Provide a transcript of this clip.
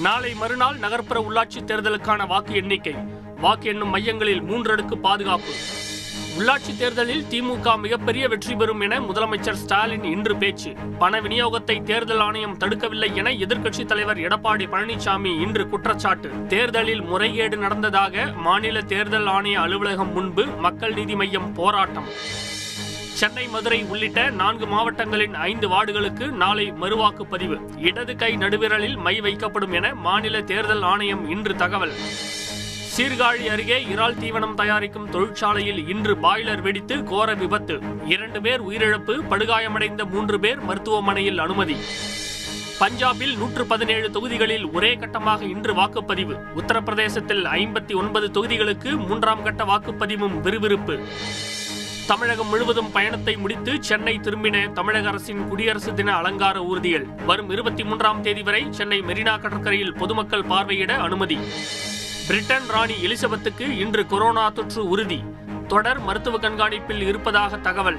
நாளை மறுநாள் நகர்ப்புற உள்ளாட்சி தேர்தலுக்கான வாக்கு எண்ணிக்கை. வாக்கு எண்ணும் மையங்களில் மூன்றடுக்கு பாதுகாப்பு. உள்ளாட்சி தேர்தலில் திமுக மிகப்பெரிய வெற்றி பெறும் என முதலமைச்சர் ஸ்டாலின் இன்று பேச்சு. பண விநியோகத்தை தேர்தல் ஆணையம் தடுக்கவில்லை என எதிர்க்கட்சித் தலைவர் எடப்பாடி பழனிசாமி இன்று குற்றச்சாட்டு. தேர்தலில் முறைகேடு நடந்ததாக மாநில தேர்தல் ஆணைய அலுவலகம் முன்பு மக்கள் நீதி மையம் போராட்டம். சென்னை மதுரை உள்ளிட்ட நான்கு மாவட்டங்களின் ஐந்து வார்டுகளுக்கு நாளை மறுவாக்குப்பதிவு இடது கை நடுவிரலில் மை வைக்கப்படும் என மாநில தேர்தல் ஆணையம் இன்று தகவல். சீர்காழி அருகே இறால் தீவனம் தயாரிக்கும் தொழிற்சாலையில் இன்று பாய்லர் வெடித்து கோர விபத்து. இரண்டு பேர் உயிரிழப்பு படுகாயமடைந்த மூன்று பேர் மருத்துவமனையில் அனுமதி. பஞ்சாபில் நூற்று பதினேழு தொகுதிகளில் ஒரே கட்டமாக இன்று வாக்குப்பதிவு. உத்தரப்பிரதேசத்தில் ஐம்பத்தி ஒன்பது தொகுதிகளுக்கு மூன்றாம் கட்ட வாக்குப்பதிவும் விறுவிறுப்பு. தமிழகம் முழுவதும் பயணத்தை முடித்து சென்னை திரும்பின தமிழக அரசின் குடியரசு தின அலங்கார ஊர்திகள். வரும் இருபத்தி மூன்றாம் தேதி வரை சென்னை மெரினா கடற்கரையில் பொதுமக்கள் பார்வையிட அனுமதி. பிரிட்டன் ராணி எலிசபெத்துக்கு இன்று கொரோனா தொற்று உறுதி. தொடர் மருத்துவ கண்காணிப்பில் இருப்பதாக தகவல்.